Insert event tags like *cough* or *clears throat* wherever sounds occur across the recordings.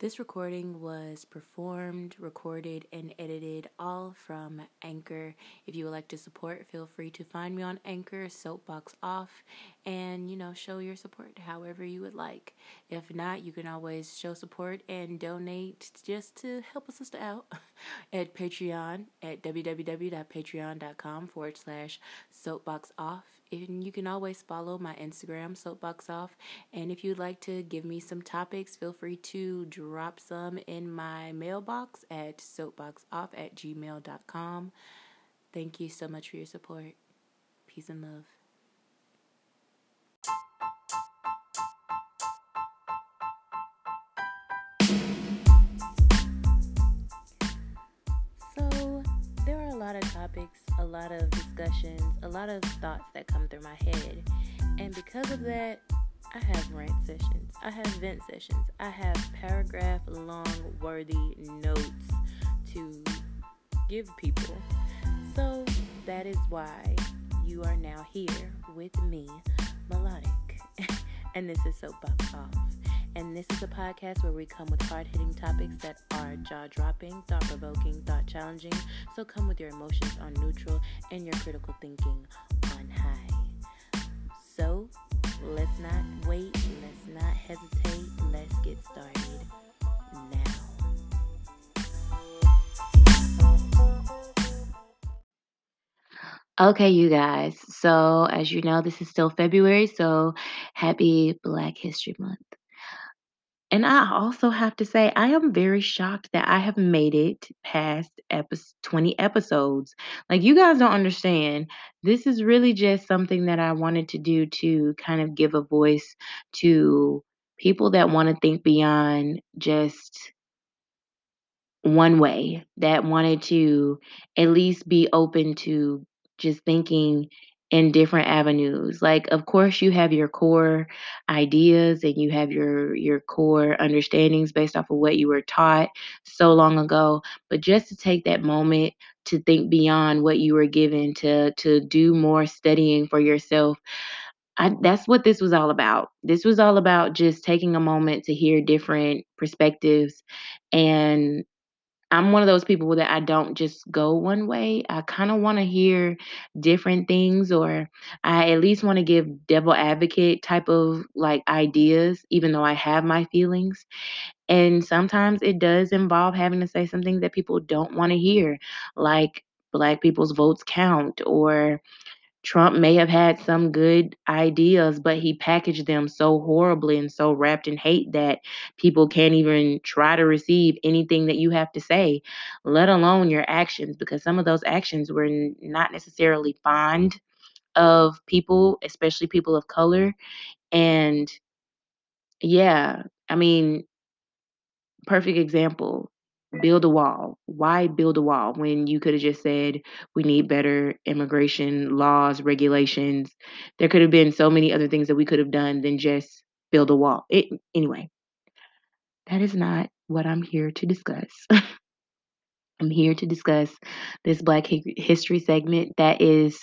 This recording was performed, recorded, and edited all from Anchor. If you would like to support, feel free to find me on Anchor, Soapbox Off, and you know, show your support however you would like. If not, you can always show support and donate just to help a sister out *laughs* at Patreon at www.patreon.com forward slash soapbox off. And you can always follow my Instagram, Soapbox Off. And if you'd like to give me some topics, feel free to drop some in my mailbox at soapboxoff at gmail.com. Thank you so much for your support. Peace and love. Lot of discussions, a lot of thoughts that come through my head. And because of that, I have rant sessions, I have vent sessions, I have paragraph long worthy notes to give people. So that is why you are now here with me, Melodic. *laughs* and this is Soapbox Off. And this is a podcast where we come with hard hitting topics that are jaw dropping, thought provoking, thought challenging. So come with your emotions on neutral and your critical thinking on high. So let's not wait, let's not hesitate, let's get started now. Okay, you guys. So, as you know, this is still February, so happy Black History Month. And I also have to say, I am very shocked that I have made it past epi- 20 episodes. Like, you guys don't understand. This is really just something that I wanted to do to kind of give a voice to people that want to think beyond just one way, that wanted to at least be open to just thinking in different avenues. Like of course you have your core ideas and you have your your core understandings based off of what you were taught so long ago, but just to take that moment to think beyond what you were given to to do more studying for yourself. I, that's what this was all about. This was all about just taking a moment to hear different perspectives and I'm one of those people that I don't just go one way. I kind of want to hear different things, or I at least want to give devil advocate type of like ideas, even though I have my feelings. And sometimes it does involve having to say something that people don't want to hear, like black people's votes count, or Trump may have had some good ideas, but he packaged them so horribly and so wrapped in hate that people can't even try to receive anything that you have to say, let alone your actions, because some of those actions were not necessarily fond of people, especially people of color. And yeah, I mean, perfect example build a wall. Why build a wall when you could have just said we need better immigration laws, regulations? There could have been so many other things that we could have done than just build a wall. It anyway. That is not what I'm here to discuss. *laughs* I'm here to discuss this Black History segment that is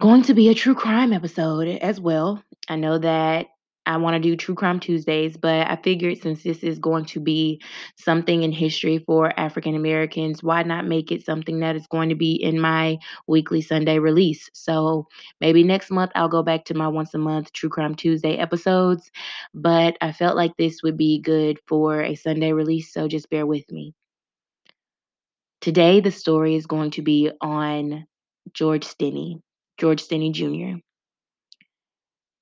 going to be a true crime episode as well. I know that I want to do True Crime Tuesdays, but I figured since this is going to be something in history for African Americans, why not make it something that is going to be in my weekly Sunday release? So maybe next month I'll go back to my once a month True Crime Tuesday episodes, but I felt like this would be good for a Sunday release, so just bear with me. Today, the story is going to be on George Stinney, George Stinney Jr.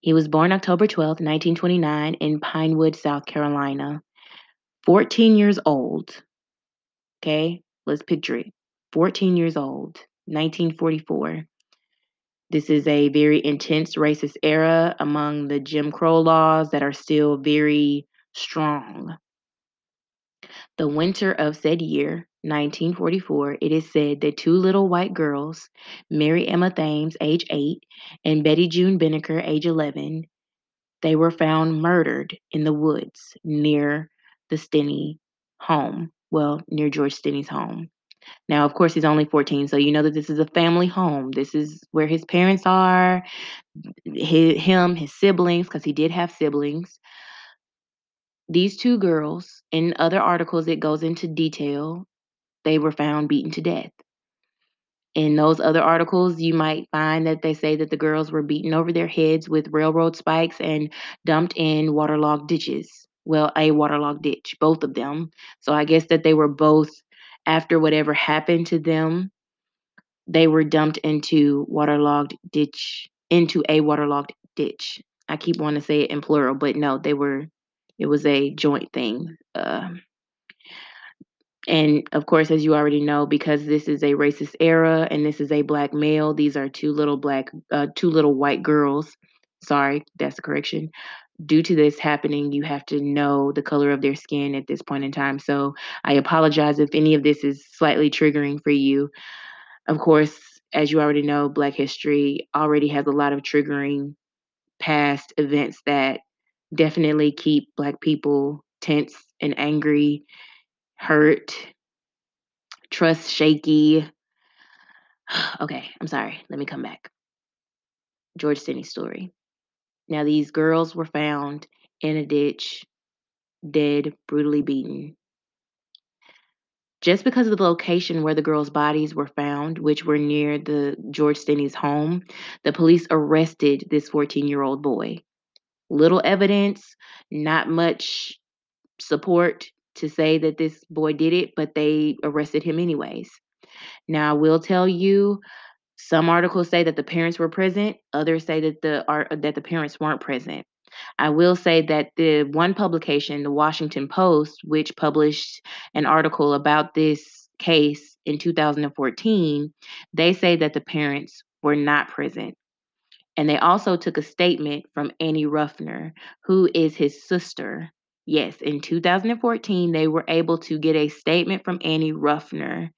He was born October 12, 1929, in Pinewood, South Carolina. 14 years old. Okay, let's picture it. 14 years old, 1944. This is a very intense racist era among the Jim Crow laws that are still very strong. The winter of said year, 1944, it is said that two little white girls, Mary Emma Thames, age 8, and Betty June Binnicker, age 11, they were found murdered in the woods near the Stinney home. Well, near George Stinney's home. Now, of course, he's only 14, so you know that this is a family home. This is where his parents are, his, him, his siblings, because he did have siblings. These 2 girls in other articles, it goes into detail, they were found beaten to death. In those other articles, you might find that they say that the girls were beaten over their heads with railroad spikes and dumped in waterlogged ditches. Well, a waterlogged ditch, both of them. So I guess that they were both after whatever happened to them, they were dumped into waterlogged ditch into a waterlogged ditch. I keep wanting to say it in plural, but no, they were it was a joint thing. Um and of course, as you already know, because this is a racist era and this is a black male, these are 2 little black uh, 2 little white girls. Sorry, that's a correction. Due to this happening, you have to know the color of their skin at this point in time, so I apologize if any of this is slightly triggering for you. Of course, as you already know, Black history already has a lot of triggering past events that definitely keep Black people tense and angry, hurt trust shaky. *sighs* Okay, I'm sorry, let me come back. George Stinney's story. Now, these girls were found in a ditch, dead, brutally beaten. Just because of the location where the girls' bodies were found, which were near the George Stinney's home, the police arrested this 14-year-old boy. Little evidence, not much support to say that this boy did it, but they arrested him anyways. Now, I will tell you, some articles say that the parents were present, others say that the ar that the parents weren't present. I will say that the one publication, The Washington Post, which published an article about this case in 2014, they say that the parents were not present. And they also took a statement from Annie Ruffner, who is his sister. Yes, in 2014, they were able to get a statement from Annie Ruffner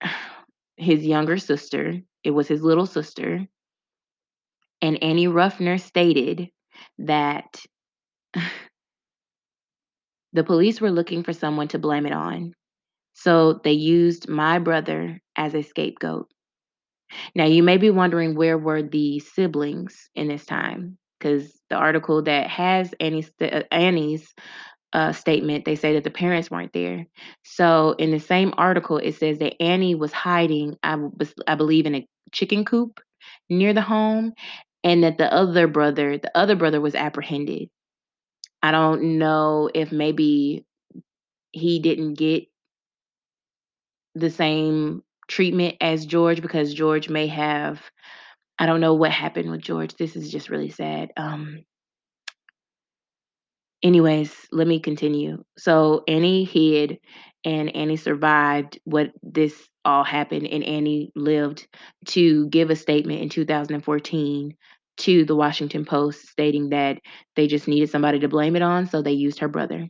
*sighs* his younger sister. It was his little sister. And Annie Ruffner stated that *sighs* the police were looking for someone to blame it on. So they used my brother as a scapegoat. Now, you may be wondering where were the siblings in this time? Because the article that has Annie's, uh, Annie's uh, statement, they say that the parents weren't there. So in the same article, it says that Annie was hiding, I, I believe, in a chicken coop near the home, and that the other brother, the other brother was apprehended. I don't know if maybe he didn't get the same treatment as George because George may have I don't know what happened with George. This is just really sad. Um anyways, let me continue. So Annie hid and Annie survived what this all happened and Annie lived to give a statement in 2014 to the Washington Post stating that they just needed somebody to blame it on, so they used her brother.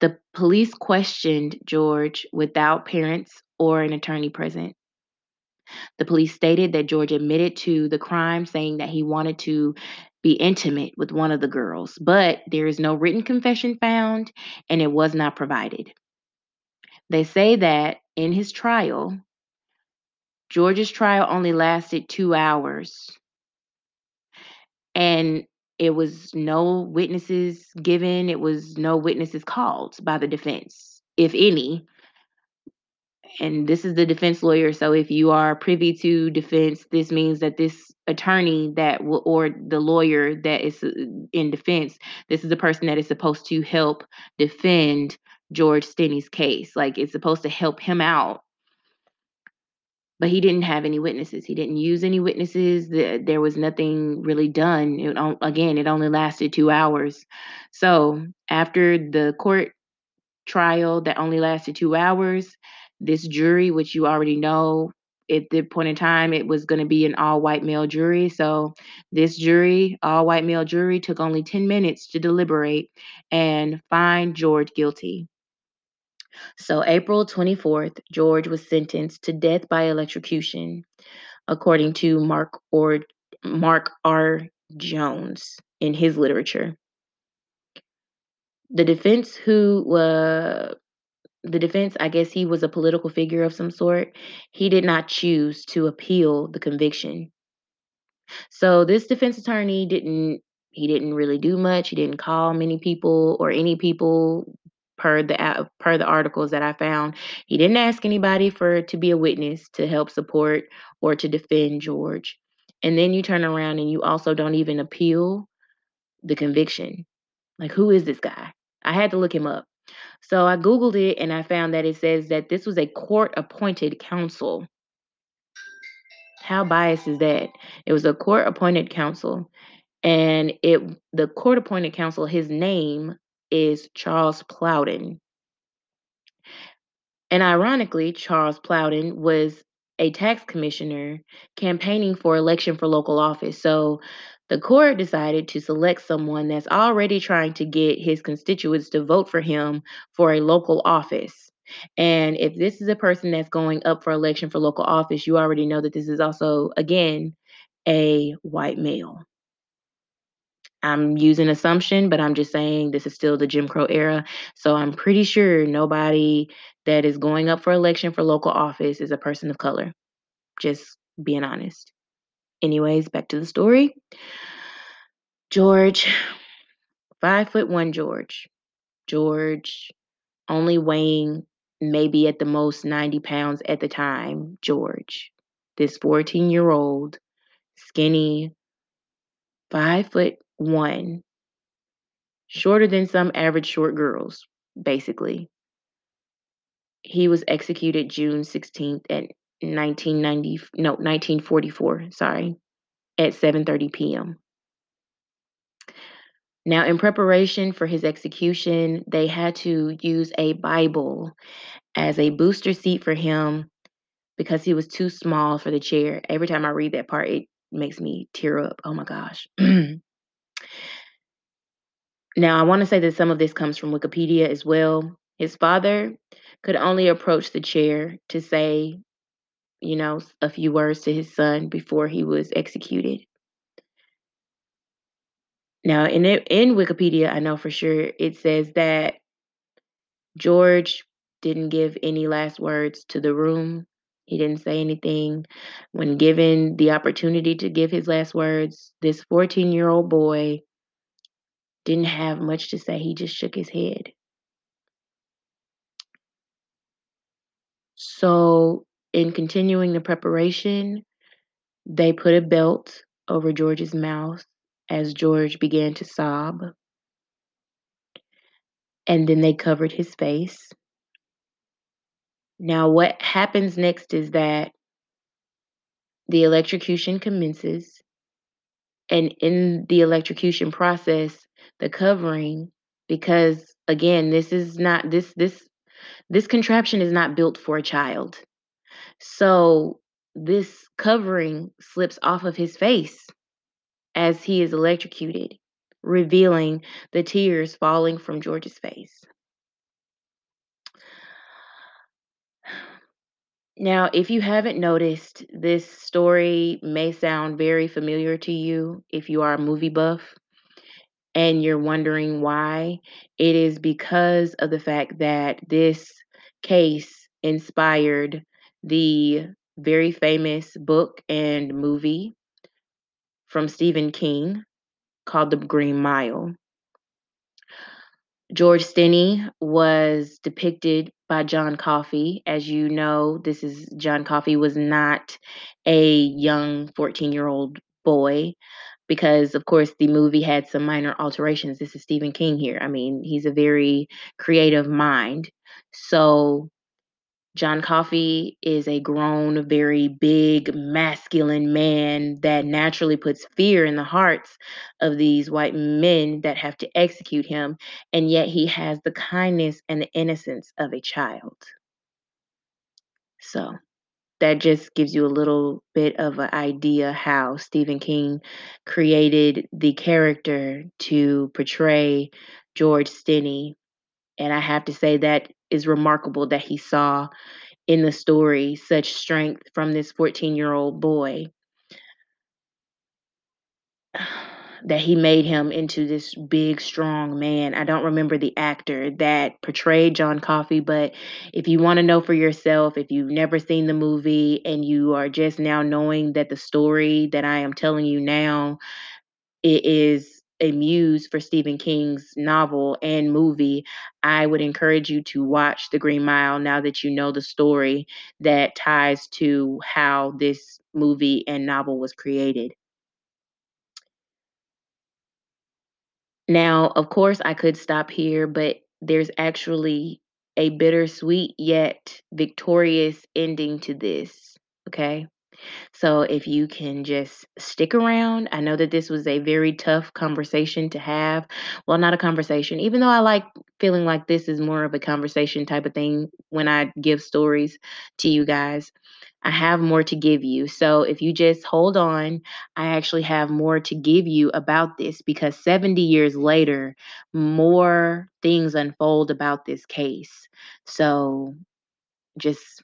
The police questioned George without parents or an attorney present. The police stated that George admitted to the crime, saying that he wanted to be intimate with one of the girls, but there is no written confession found and it was not provided. They say that in his trial, George's trial only lasted two hours and it was no witnesses given, it was no witnesses called by the defense, if any. And this is the defense lawyer, so if you are privy to defense, this means that this attorney that will or the lawyer that is uh, in defense, this is the person that is supposed to help defend George Stinney's case. Like, it's supposed to help him out. But he didn't have any witnesses. He didn't use any witnesses. The there was nothing really done. It again, it only lasted 2 hours. So, after the court trial that only lasted 2 hours, this jury, which you already know, at the point in time, it was gonna be an all-white male jury. So, this jury, all-white male jury, took only 10 minutes to deliberate and find George guilty. So, April 24th, George was sentenced to death by electrocution, according to Mark or Mark R. Jones in his literature. The defense who uh, the defense, I guess he was a political figure of some sort. He did not choose to appeal the conviction. So this defense attorney didn't He didn't really do much, he didn't call many people or any people per the per the articles that I found. He didn't ask anybody for to be a witness to help support or to defend George. And then you turn around and you also don't even appeal the conviction. Like, who is this guy? I had to look him up. So I Googled it and I found that it says that this was a court-appointed counsel. How biased is that? It was a court-appointed counsel, and it the court-appointed counsel, his name is Charles Plowden. And ironically, Charles Plowden was a tax commissioner campaigning for election for local office. So the court decided to select someone that's already trying to get his constituents to vote for him for a local office. And if this is a person that's going up for election for local office, you already know that this is also, again, a white male. I'm using assumption, but I'm just saying this is still the Jim Crow era. So I'm pretty sure nobody that is going up for election for local office is a person of color. Just being honest. Anyways, back to the story. George, five foot one George. George only weighing maybe at the most 90 pounds at the time. George, this 14 year old, skinny, five foot one, shorter than some average short girls, basically. He was executed June 16th at 1990 no 1944 sorry at 7:30 p.m. Now in preparation for his execution they had to use a bible as a booster seat for him because he was too small for the chair every time I read that part it makes me tear up oh my gosh *clears throat* Now, I want to say that some of this comes from Wikipedia as well. His father could only approach the chair to say, you know, a few words to his son before he was executed. Now, in in Wikipedia, I know for sure it says that George didn't give any last words to the room. He didn't say anything. When given the opportunity to give his last words, this 14 year old boy didn't have much to say. He just shook his head. So, in continuing the preparation, they put a belt over George's mouth as George began to sob. And then they covered his face. Now, what happens next is that the electrocution commences. And in the electrocution process, the covering, because again, this is not this this this contraption is not built for a child. So this covering slips off of his face as he is electrocuted, revealing the tears falling from George's face. Now, if you haven't noticed, this story may sound very familiar to you if you are a movie buff and you're wondering why. It is because of the fact that this case inspired the very famous book and movie from Stephen King called The Green Mile. George Stinney was depicted by John Coffey. As you know, this is John Coffey was not a young 14-year-old boy because of course the movie had some minor alterations. This is Stephen King here. I mean, he's a very creative mind. So John Coffey is a grown, very big, masculine man that naturally puts fear in the hearts of these white men that have to execute him, and yet he has the kindness and the innocence of a child. So that just gives you a little bit of an idea how Stephen King created the character to portray George Stinney. And I have to say that is remarkable that he saw in the story such strength from this 14 year old boy *sighs* that he made him into this big strong man. I don't remember the actor that portrayed John Coffey, but if you want to know for yourself, if you've never seen the movie and you are just now knowing that the story that I am telling you now it is a muse for Stephen King's novel and movie, I would encourage you to watch The Green Mile now that you know the story that ties to how this movie and novel was created. Now, of course, I could stop here, but there's actually a bittersweet yet victorious ending to this. Okay. So if you can just stick around, I know that this was a very tough conversation to have. Well, not a conversation, even though I like feeling like this is more of a conversation type of thing when I give stories to you guys. I have more to give you. So if you just hold on, I actually have more to give you about this because 70 years later, more things unfold about this case. So just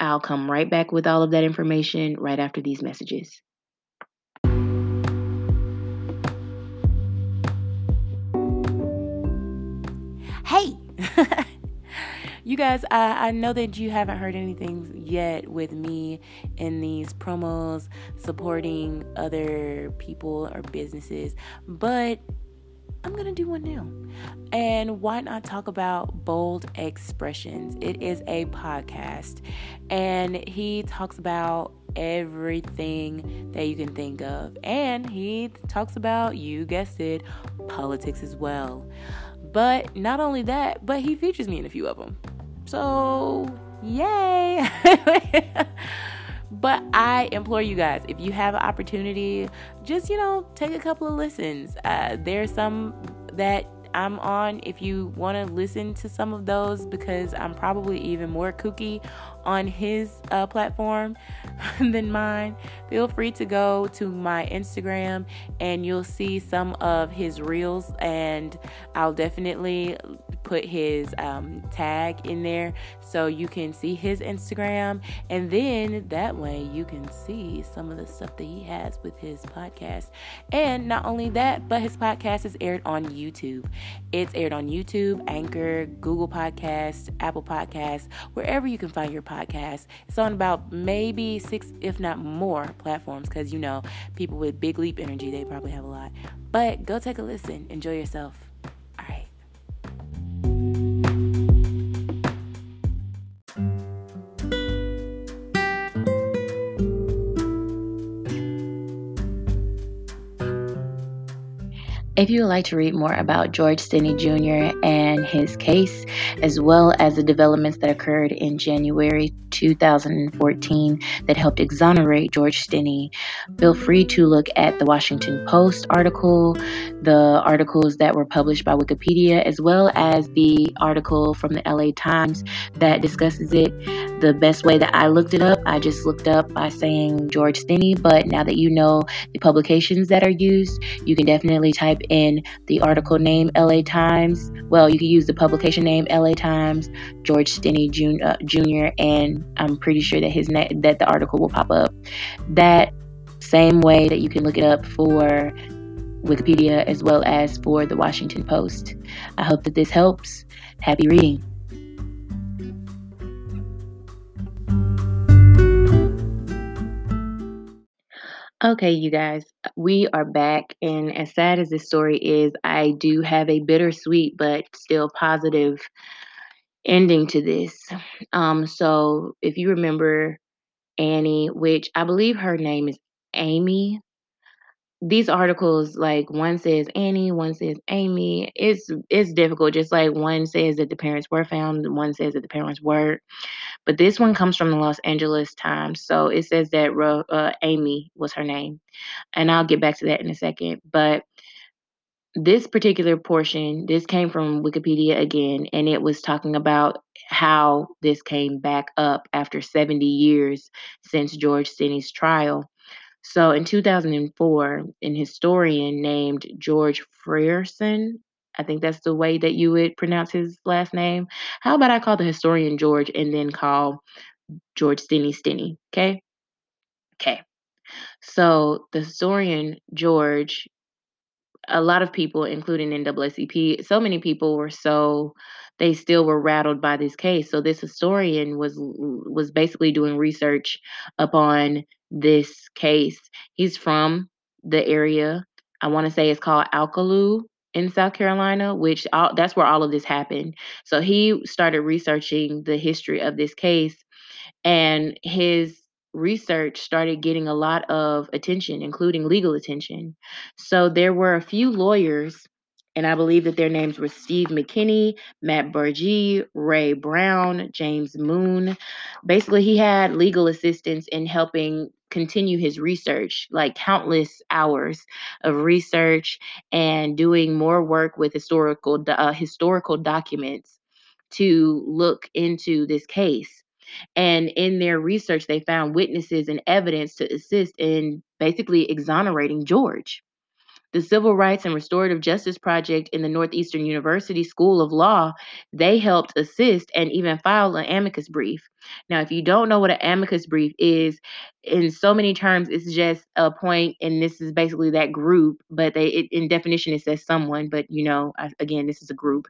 I'll come right back with all of that information right after these messages. Hey! *laughs* you guys, I, I know that you haven't heard anything yet with me in these promos supporting other people or businesses, but I'm gonna do one now. And why not talk about Bold Expressions? It is a podcast, and he talks about everything that you can think of. And he talks about, you guessed it, politics as well. But not only that, but he features me in a few of them. So, yay! *laughs* but I implore you guys, if you have an opportunity, just, you know, take a couple of listens. Uh, there's some that I'm on if you want to listen to some of those because I'm probably even more kooky on his uh, platform *laughs* than mine. Feel free to go to my Instagram and you'll see some of his reels, and I'll definitely put his um, tag in there so you can see his Instagram, and then that way you can see some of the stuff that he has with his podcast. And not only that, but his podcast is aired on YouTube. It's aired on YouTube, Anchor, Google Podcasts, Apple Podcasts, wherever you can find your podcast. It's on about maybe six, if not more, platforms because you know, people with big leap energy, they probably have a lot. But go take a listen. Enjoy yourself. All right. If you would like to read more about George Stinney Jr. and his case, as well as the developments that occurred in January 2014 that helped exonerate George Stinney, feel free to look at the Washington Post article, the articles that were published by Wikipedia, as well as the article from the LA Times that discusses it. The best way that I looked it up, I just looked up by saying George Stinney, but now that you know the publications that are used, you can definitely type in the article name LA Times. Well, you can use the publication name LA Times, George Stinney Jr., uh, and I'm pretty sure that his na- that the article will pop up. That same way that you can look it up for Wikipedia as well as for the Washington Post. I hope that this helps. Happy reading. Okay, you guys, we are back. And as sad as this story is, I do have a bittersweet but still positive ending to this. Um, so if you remember Annie, which I believe her name is Amy. These articles, like one says Annie, one says Amy. It's it's difficult. Just like one says that the parents were found, one says that the parents were. But this one comes from the Los Angeles Times, so it says that uh, Amy was her name, and I'll get back to that in a second. But this particular portion, this came from Wikipedia again, and it was talking about how this came back up after 70 years since George Stinney's trial. So in 2004, an historian named George Frierson, I think that's the way that you would pronounce his last name. How about I call the historian George and then call George Stinney Stinney? Okay. Okay. So the historian George a lot of people, including NAACP, so many people were so they still were rattled by this case. So this historian was was basically doing research upon this case. He's from the area I wanna say it's called Alcolu in South Carolina, which all that's where all of this happened. So he started researching the history of this case, and his research started getting a lot of attention, including legal attention. So there were a few lawyers, and I believe that their names were Steve McKinney, Matt Burgee, Ray Brown, James Moon. Basically, he had legal assistance in helping continue his research, like countless hours of research and doing more work with historical uh, historical documents to look into this case. And in their research, they found witnesses and evidence to assist in basically exonerating George. The Civil Rights and Restorative Justice Project in the Northeastern University School of Law, they helped assist and even filed an amicus brief. Now, if you don't know what an amicus brief is, in so many terms, it's just a point, and this is basically that group, but they it, in definition it says someone, but you know, I, again, this is a group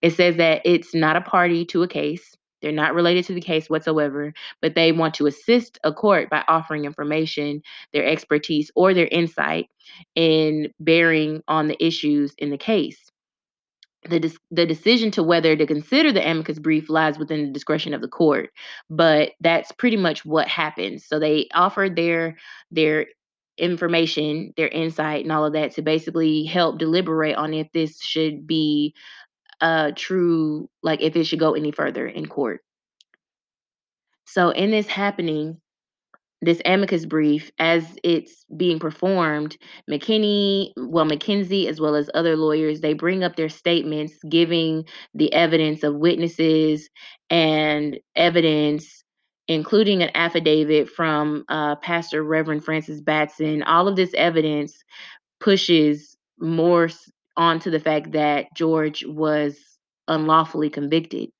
it says that it's not a party to a case. They're not related to the case whatsoever, but they want to assist a court by offering information, their expertise, or their insight in bearing on the issues in the case. The, dis- the decision to whether to consider the amicus brief lies within the discretion of the court, but that's pretty much what happens. So they offered their their information, their insight, and all of that to basically help deliberate on if this should be uh true like if it should go any further in court. So in this happening, this amicus brief as it's being performed, McKinney, well McKinsey as well as other lawyers, they bring up their statements giving the evidence of witnesses and evidence including an affidavit from uh, Pastor Reverend Francis Batson. All of this evidence pushes more s- onto the fact that George was unlawfully convicted.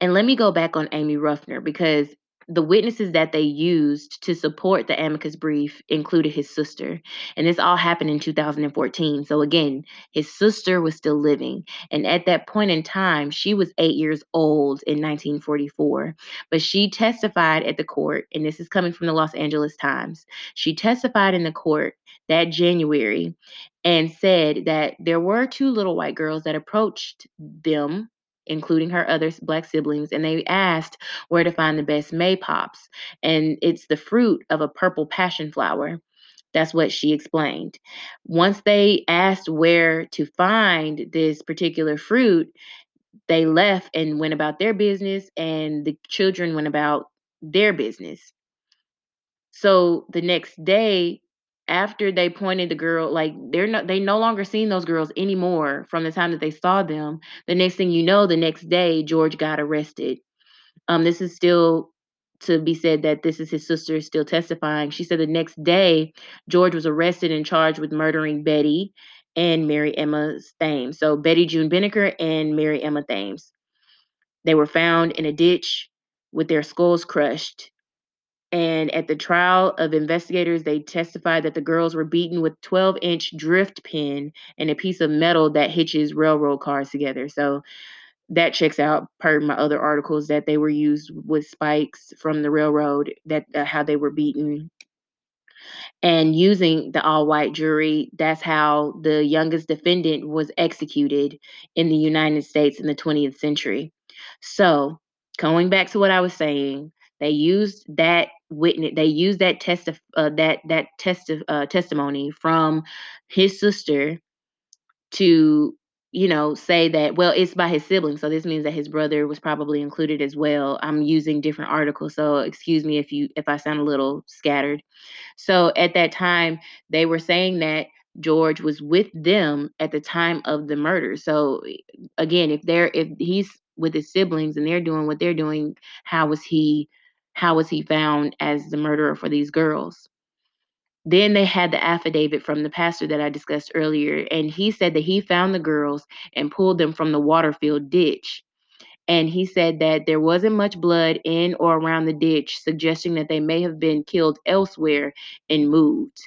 And let me go back on Amy Ruffner because the witnesses that they used to support the amicus brief included his sister. And this all happened in 2014. So again, his sister was still living. And at that point in time, she was eight years old in 1944. But she testified at the court, and this is coming from the Los Angeles Times. She testified in the court that January and said that there were two little white girls that approached them including her other black siblings, and they asked where to find the best maypops. And it's the fruit of a purple passion flower. That's what she explained. Once they asked where to find this particular fruit, they left and went about their business, and the children went about their business. So the next day, after they pointed the girl, like they're not they no longer seen those girls anymore from the time that they saw them. The next thing you know, the next day, George got arrested. Um, this is still to be said that this is his sister still testifying. She said the next day, George was arrested and charged with murdering Betty and Mary Emma Thames. So Betty June Binnicker and Mary Emma Thames. They were found in a ditch with their skulls crushed. And at the trial of investigators, they testified that the girls were beaten with 12 inch drift pin and a piece of metal that hitches railroad cars together. So that checks out per my other articles that they were used with spikes from the railroad, that uh, how they were beaten and using the all white jury. That's how the youngest defendant was executed in the United States in the 20th century. So, going back to what I was saying, they used that witness. They used that test of uh, that that test of, uh, testimony from his sister to you know say that well it's by his siblings so this means that his brother was probably included as well i'm using different articles so excuse me if you if i sound a little scattered so at that time, they were saying that George was with them at the time of the murder. So again, if they're if he's with his siblings and they're doing what they're doing, how was he how was he found as the murderer for these girls? Then they had the affidavit from the pastor that I discussed earlier, and he said that he found the girls and pulled them from the waterfield ditch. And he said that there wasn't much blood in or around the ditch, suggesting that they may have been killed elsewhere and moved.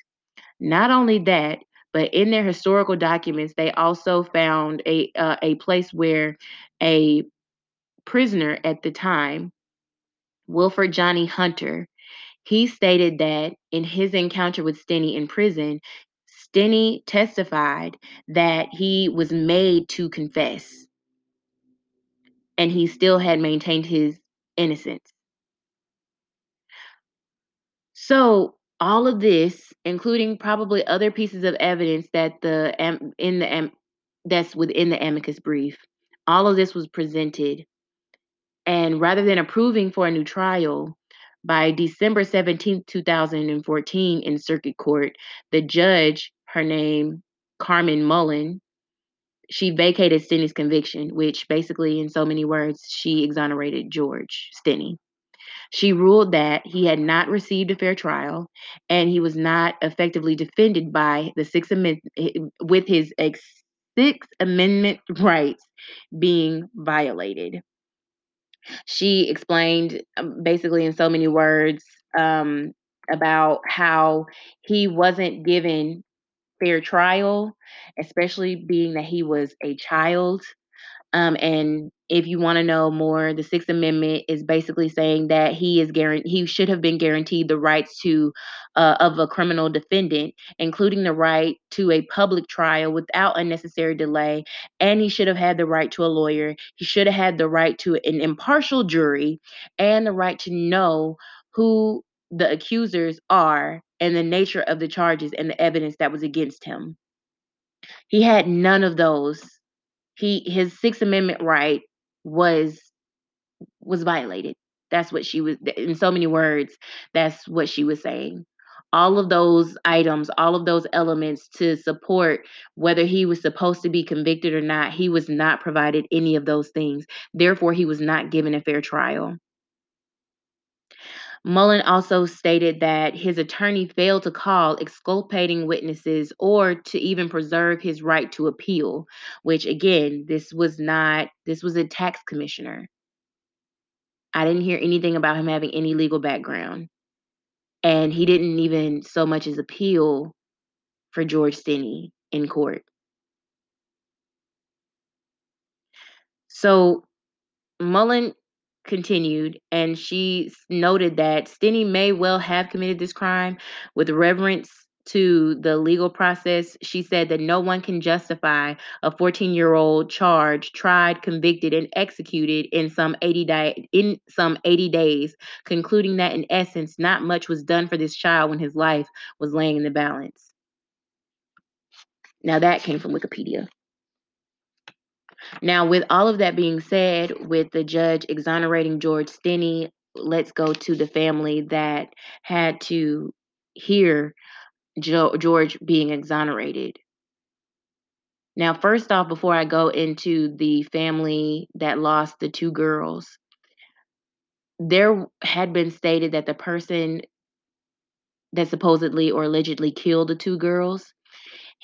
Not only that, but in their historical documents, they also found a uh, a place where a prisoner at the time, Wilford Johnny Hunter, he stated that in his encounter with Stinney in prison, Stinney testified that he was made to confess and he still had maintained his innocence. So, all of this, including probably other pieces of evidence that the in the that's within the amicus brief, all of this was presented. And rather than approving for a new trial, by December 17th, 2014, in circuit court, the judge, her name Carmen Mullen, she vacated Stinney's conviction, which basically, in so many words, she exonerated George Stinney. She ruled that he had not received a fair trial and he was not effectively defended by the Sixth Amendment eh, with his ex- Sixth Amendment rights being violated. She explained um, basically in so many words um, about how he wasn't given fair trial, especially being that he was a child um, and if you want to know more, the Sixth Amendment is basically saying that he is guaranteed he should have been guaranteed the rights to uh, of a criminal defendant, including the right to a public trial without unnecessary delay, and he should have had the right to a lawyer. He should have had the right to an impartial jury, and the right to know who the accusers are and the nature of the charges and the evidence that was against him. He had none of those he his Sixth Amendment right was was violated. That's what she was in so many words, that's what she was saying. All of those items, all of those elements to support whether he was supposed to be convicted or not, he was not provided any of those things. Therefore, he was not given a fair trial. Mullen also stated that his attorney failed to call exculpating witnesses or to even preserve his right to appeal, which again, this was not, this was a tax commissioner. I didn't hear anything about him having any legal background. And he didn't even so much as appeal for George Stinney in court. So Mullen continued, and she noted that Stinney may well have committed this crime with reverence to the legal process. She said that no one can justify a 14 year old charged, tried, convicted, and executed in some 80 di- in some 80 days, concluding that in essence, not much was done for this child when his life was laying in the balance. Now that came from Wikipedia. Now, with all of that being said, with the judge exonerating George Stinney, let's go to the family that had to hear jo- George being exonerated. Now, first off, before I go into the family that lost the two girls, there had been stated that the person that supposedly or allegedly killed the two girls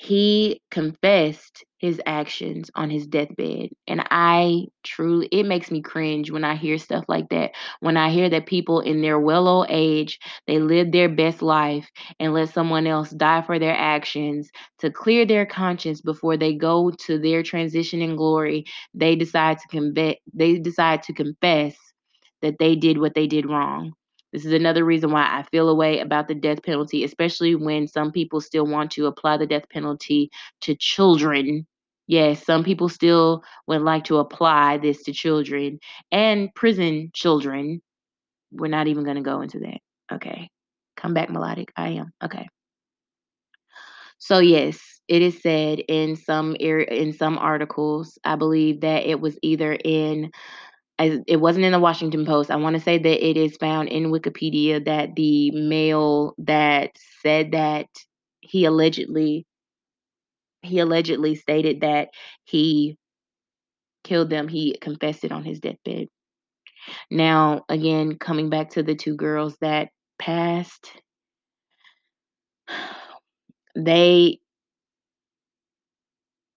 he confessed his actions on his deathbed and i truly it makes me cringe when i hear stuff like that when i hear that people in their well old age they live their best life and let someone else die for their actions to clear their conscience before they go to their transition in glory they decide to convict they decide to confess that they did what they did wrong this is another reason why I feel away about the death penalty, especially when some people still want to apply the death penalty to children. Yes, some people still would like to apply this to children and prison children. We're not even going to go into that. Okay. Come back, melodic. I am. Okay. So yes, it is said in some in some articles, I believe that it was either in it wasn't in the Washington Post. I want to say that it is found in Wikipedia that the male that said that he allegedly he allegedly stated that he killed them. He confessed it on his deathbed. Now, again, coming back to the two girls that passed, *sighs* they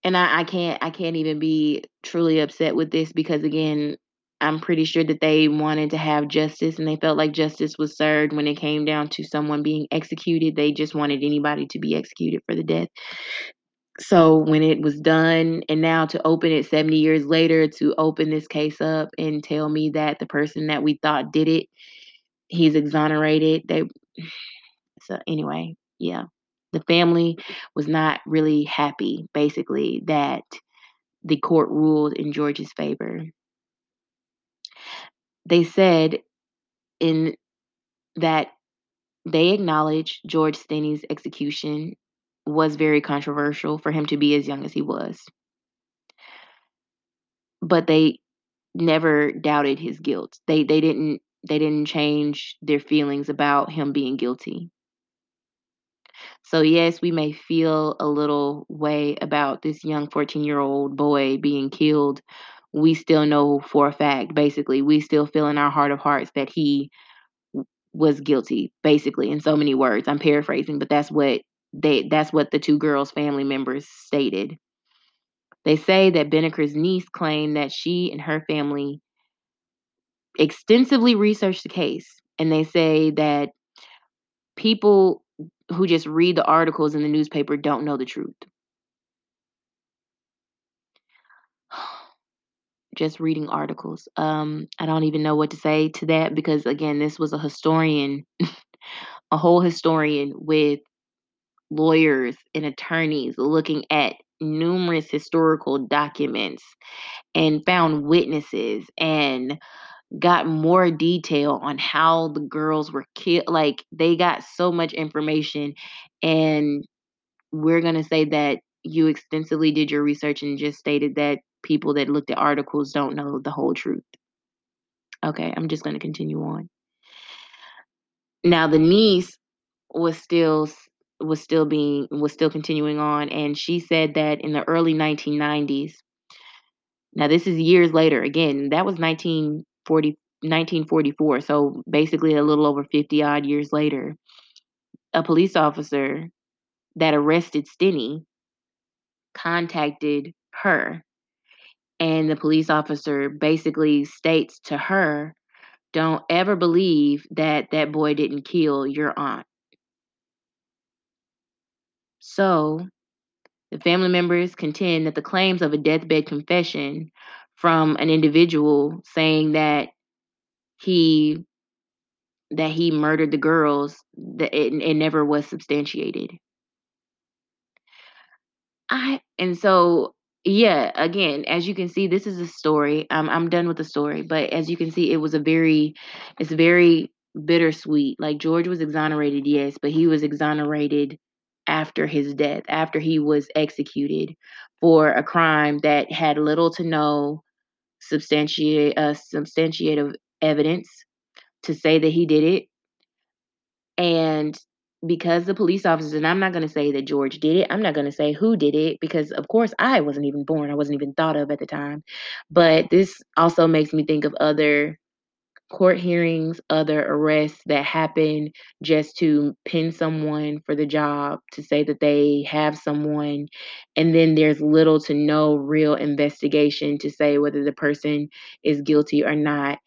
and I, I can't I can't even be truly upset with this because again, I'm pretty sure that they wanted to have justice and they felt like justice was served when it came down to someone being executed. They just wanted anybody to be executed for the death. So when it was done, and now to open it 70 years later, to open this case up and tell me that the person that we thought did it, he's exonerated. They *sighs* so anyway, yeah. the family was not really happy, basically, that the court ruled in George's favor. They said in that they acknowledged George Stinney's execution was very controversial for him to be as young as he was. But they never doubted his guilt. They they didn't they didn't change their feelings about him being guilty. So yes, we may feel a little way about this young 14-year-old boy being killed. We still know for a fact, basically, we still feel in our heart of hearts that he was guilty, basically, in so many words. I'm paraphrasing, but that's what they that's what the 2 girls' family members stated. They say that Binnicker's niece claimed that she and her family extensively researched the case, and they say that people who just read the articles in the newspaper don't know the truth. *sighs* Just reading articles. Um, I don't even know what to say to that because, again, this was a historian, *laughs* a whole historian with lawyers and attorneys looking at numerous historical documents and found witnesses and got more detail on how the girls were killed. like, they got so much information, and we're gonna say that you extensively did your research and just stated that people that looked at articles don't know the whole truth. Okay, I'm just gonna continue on. Now the niece was still was still being was still continuing on, and she said that in the early 1990s now this is years later, again, that was 1940 1944, so basically a little over 50 odd years later, a police officer that arrested Stinney contacted her, and the police officer basically states to her, "Don't ever believe that that boy didn't kill your aunt." So, the family members contend that the claims of a deathbed confession from an individual saying that he that he murdered the girls, that it it never was substantiated. I and so yeah, again, as you can see, this is a story. I'm I'm done with the story, but as you can see, it was a very it's very bittersweet. Like, George was exonerated, yes, but he was exonerated after his death, after he was executed for a crime that had little to no substantiate uh, substantiative evidence to say that he did it. And because the police officers and I'm not gonna say that George did it, I'm not gonna say who did it because, of course, I wasn't even born, I wasn't even thought of at the time. But this also makes me think of other court hearings, other arrests that happen just to pin someone for the job, to say that they have someone, and then there's little to no real investigation to say whether the person is guilty or not.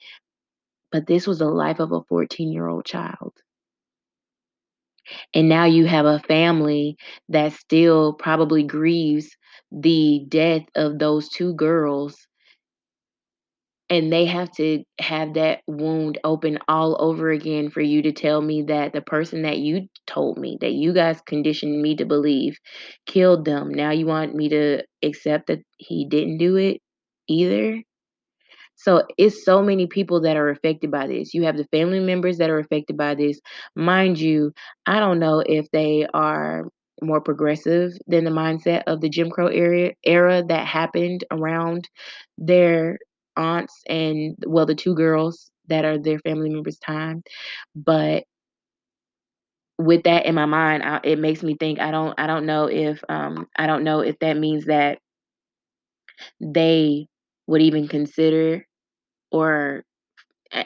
But this was the life of a fourteen-year-old child. And now you have a family that still probably grieves the death of those 2 girls and they have to have that wound open all over again for you to tell me that the person that you told me, that you guys conditioned me to believe killed them. Now you want me to accept that he didn't do it either? So, it's so many people that are affected by this. You have the family members that are affected by this. Mind you, I don't know if they are more progressive than the mindset of the Jim Crow area era that happened around their aunts and well, the 2 girls that are their family members' time, but with that in my mind, I it makes me think I don't I don't know if, um, I don't know if that means that they would even consider or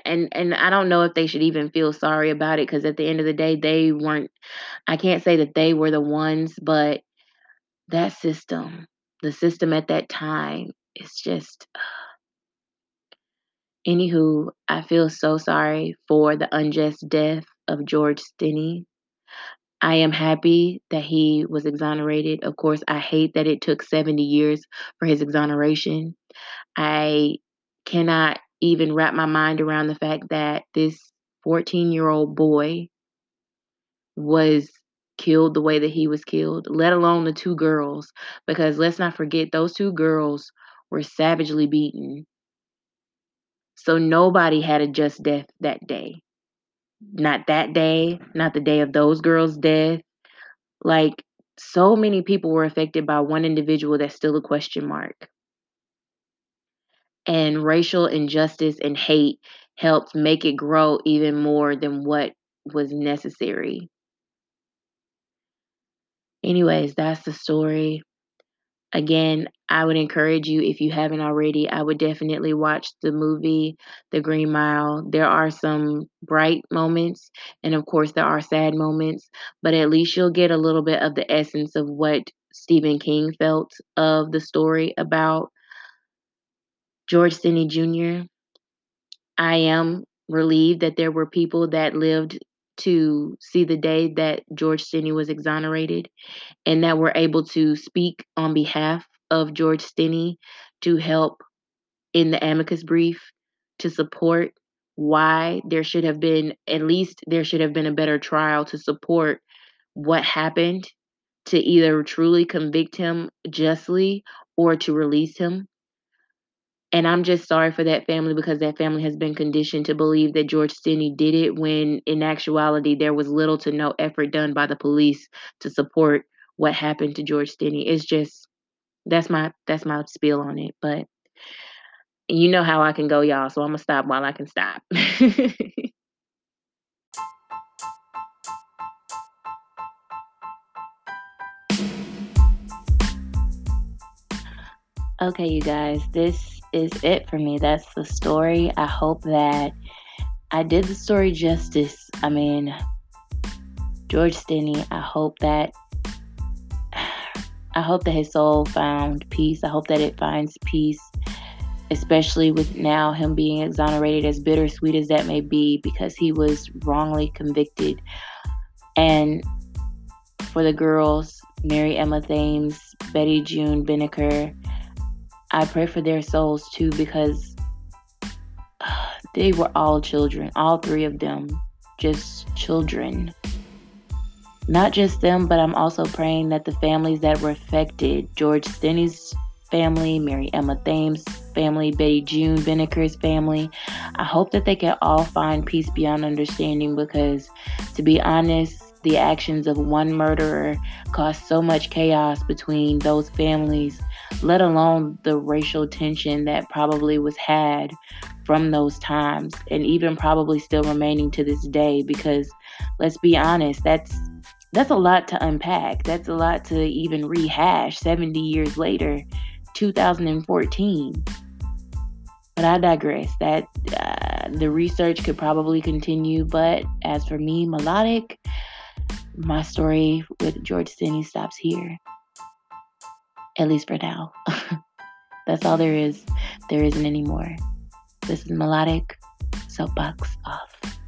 and and I don't know if they should even feel sorry about it cuz at the end of the day, they weren't I can't say that they were the ones, but that system, the system at that time, is just Anywho, I feel so sorry for the unjust death of George Stinney. I am happy that he was exonerated. Of course, I hate that it took 70 years for his exoneration. I cannot even wrap my mind around the fact that this fourteen-year-old boy was killed the way that he was killed, let alone the two girls. Because let's not forget, those two girls were savagely beaten. So nobody had a just death that day. Not that day, not the day of those girls' death. Like, so many people were affected by one individual that's still a question mark. And racial injustice and hate helped make it grow even more than what was necessary. Anyways, that's the story. Again, I would encourage you, if you haven't already, I would definitely watch the movie The Green Mile. There are some bright moments, and of course, there are sad moments, but at least you'll get a little bit of the essence of what Stephen King felt of the story about George Stinney Jr. I am relieved that there were people that lived to see the day that George Stinney was exonerated and that were able to speak on behalf of George Stinney to help in the amicus brief to support why there should have been at least there should have been a better trial to support what happened to either truly convict him justly or to release him and I'm just sorry for that family because that family has been conditioned to believe that George Stinney did it when in actuality there was little to no effort done by the police to support what happened to George Stinney. It's just that's my that's my spiel on it. But you know how I can go, y'all. So I'm gonna stop while I can stop. *laughs* okay, you guys, this is it for me. That's the story. I hope that I did the story justice. I mean, George Stinney, I hope that I hope that his soul found peace. I hope that it finds peace, especially with now him being exonerated, as bittersweet as that may be, because he was wrongly convicted. And for the girls, Mary Emma Thames, Betty June Binnicker, I pray for their souls too because *sighs* they were all children, all three of them, just children. Not just them, but I'm also praying that the families that were affected George Stinney's family, Mary Emma Thames' family, Betty June Binnicker's family I hope that they can all find peace beyond understanding because, to be honest, the actions of one murderer caused so much chaos between those families, let alone the racial tension that probably was had from those times and even probably still remaining to this day because let's be honest that's that's a lot to unpack that's a lot to even rehash 70 years later 2014 but i digress that uh, the research could probably continue but as for me melodic my story with George Stinney stops here. At least for now. *laughs* That's all there is. There isn't any more. This is Melodic Soapbox Off.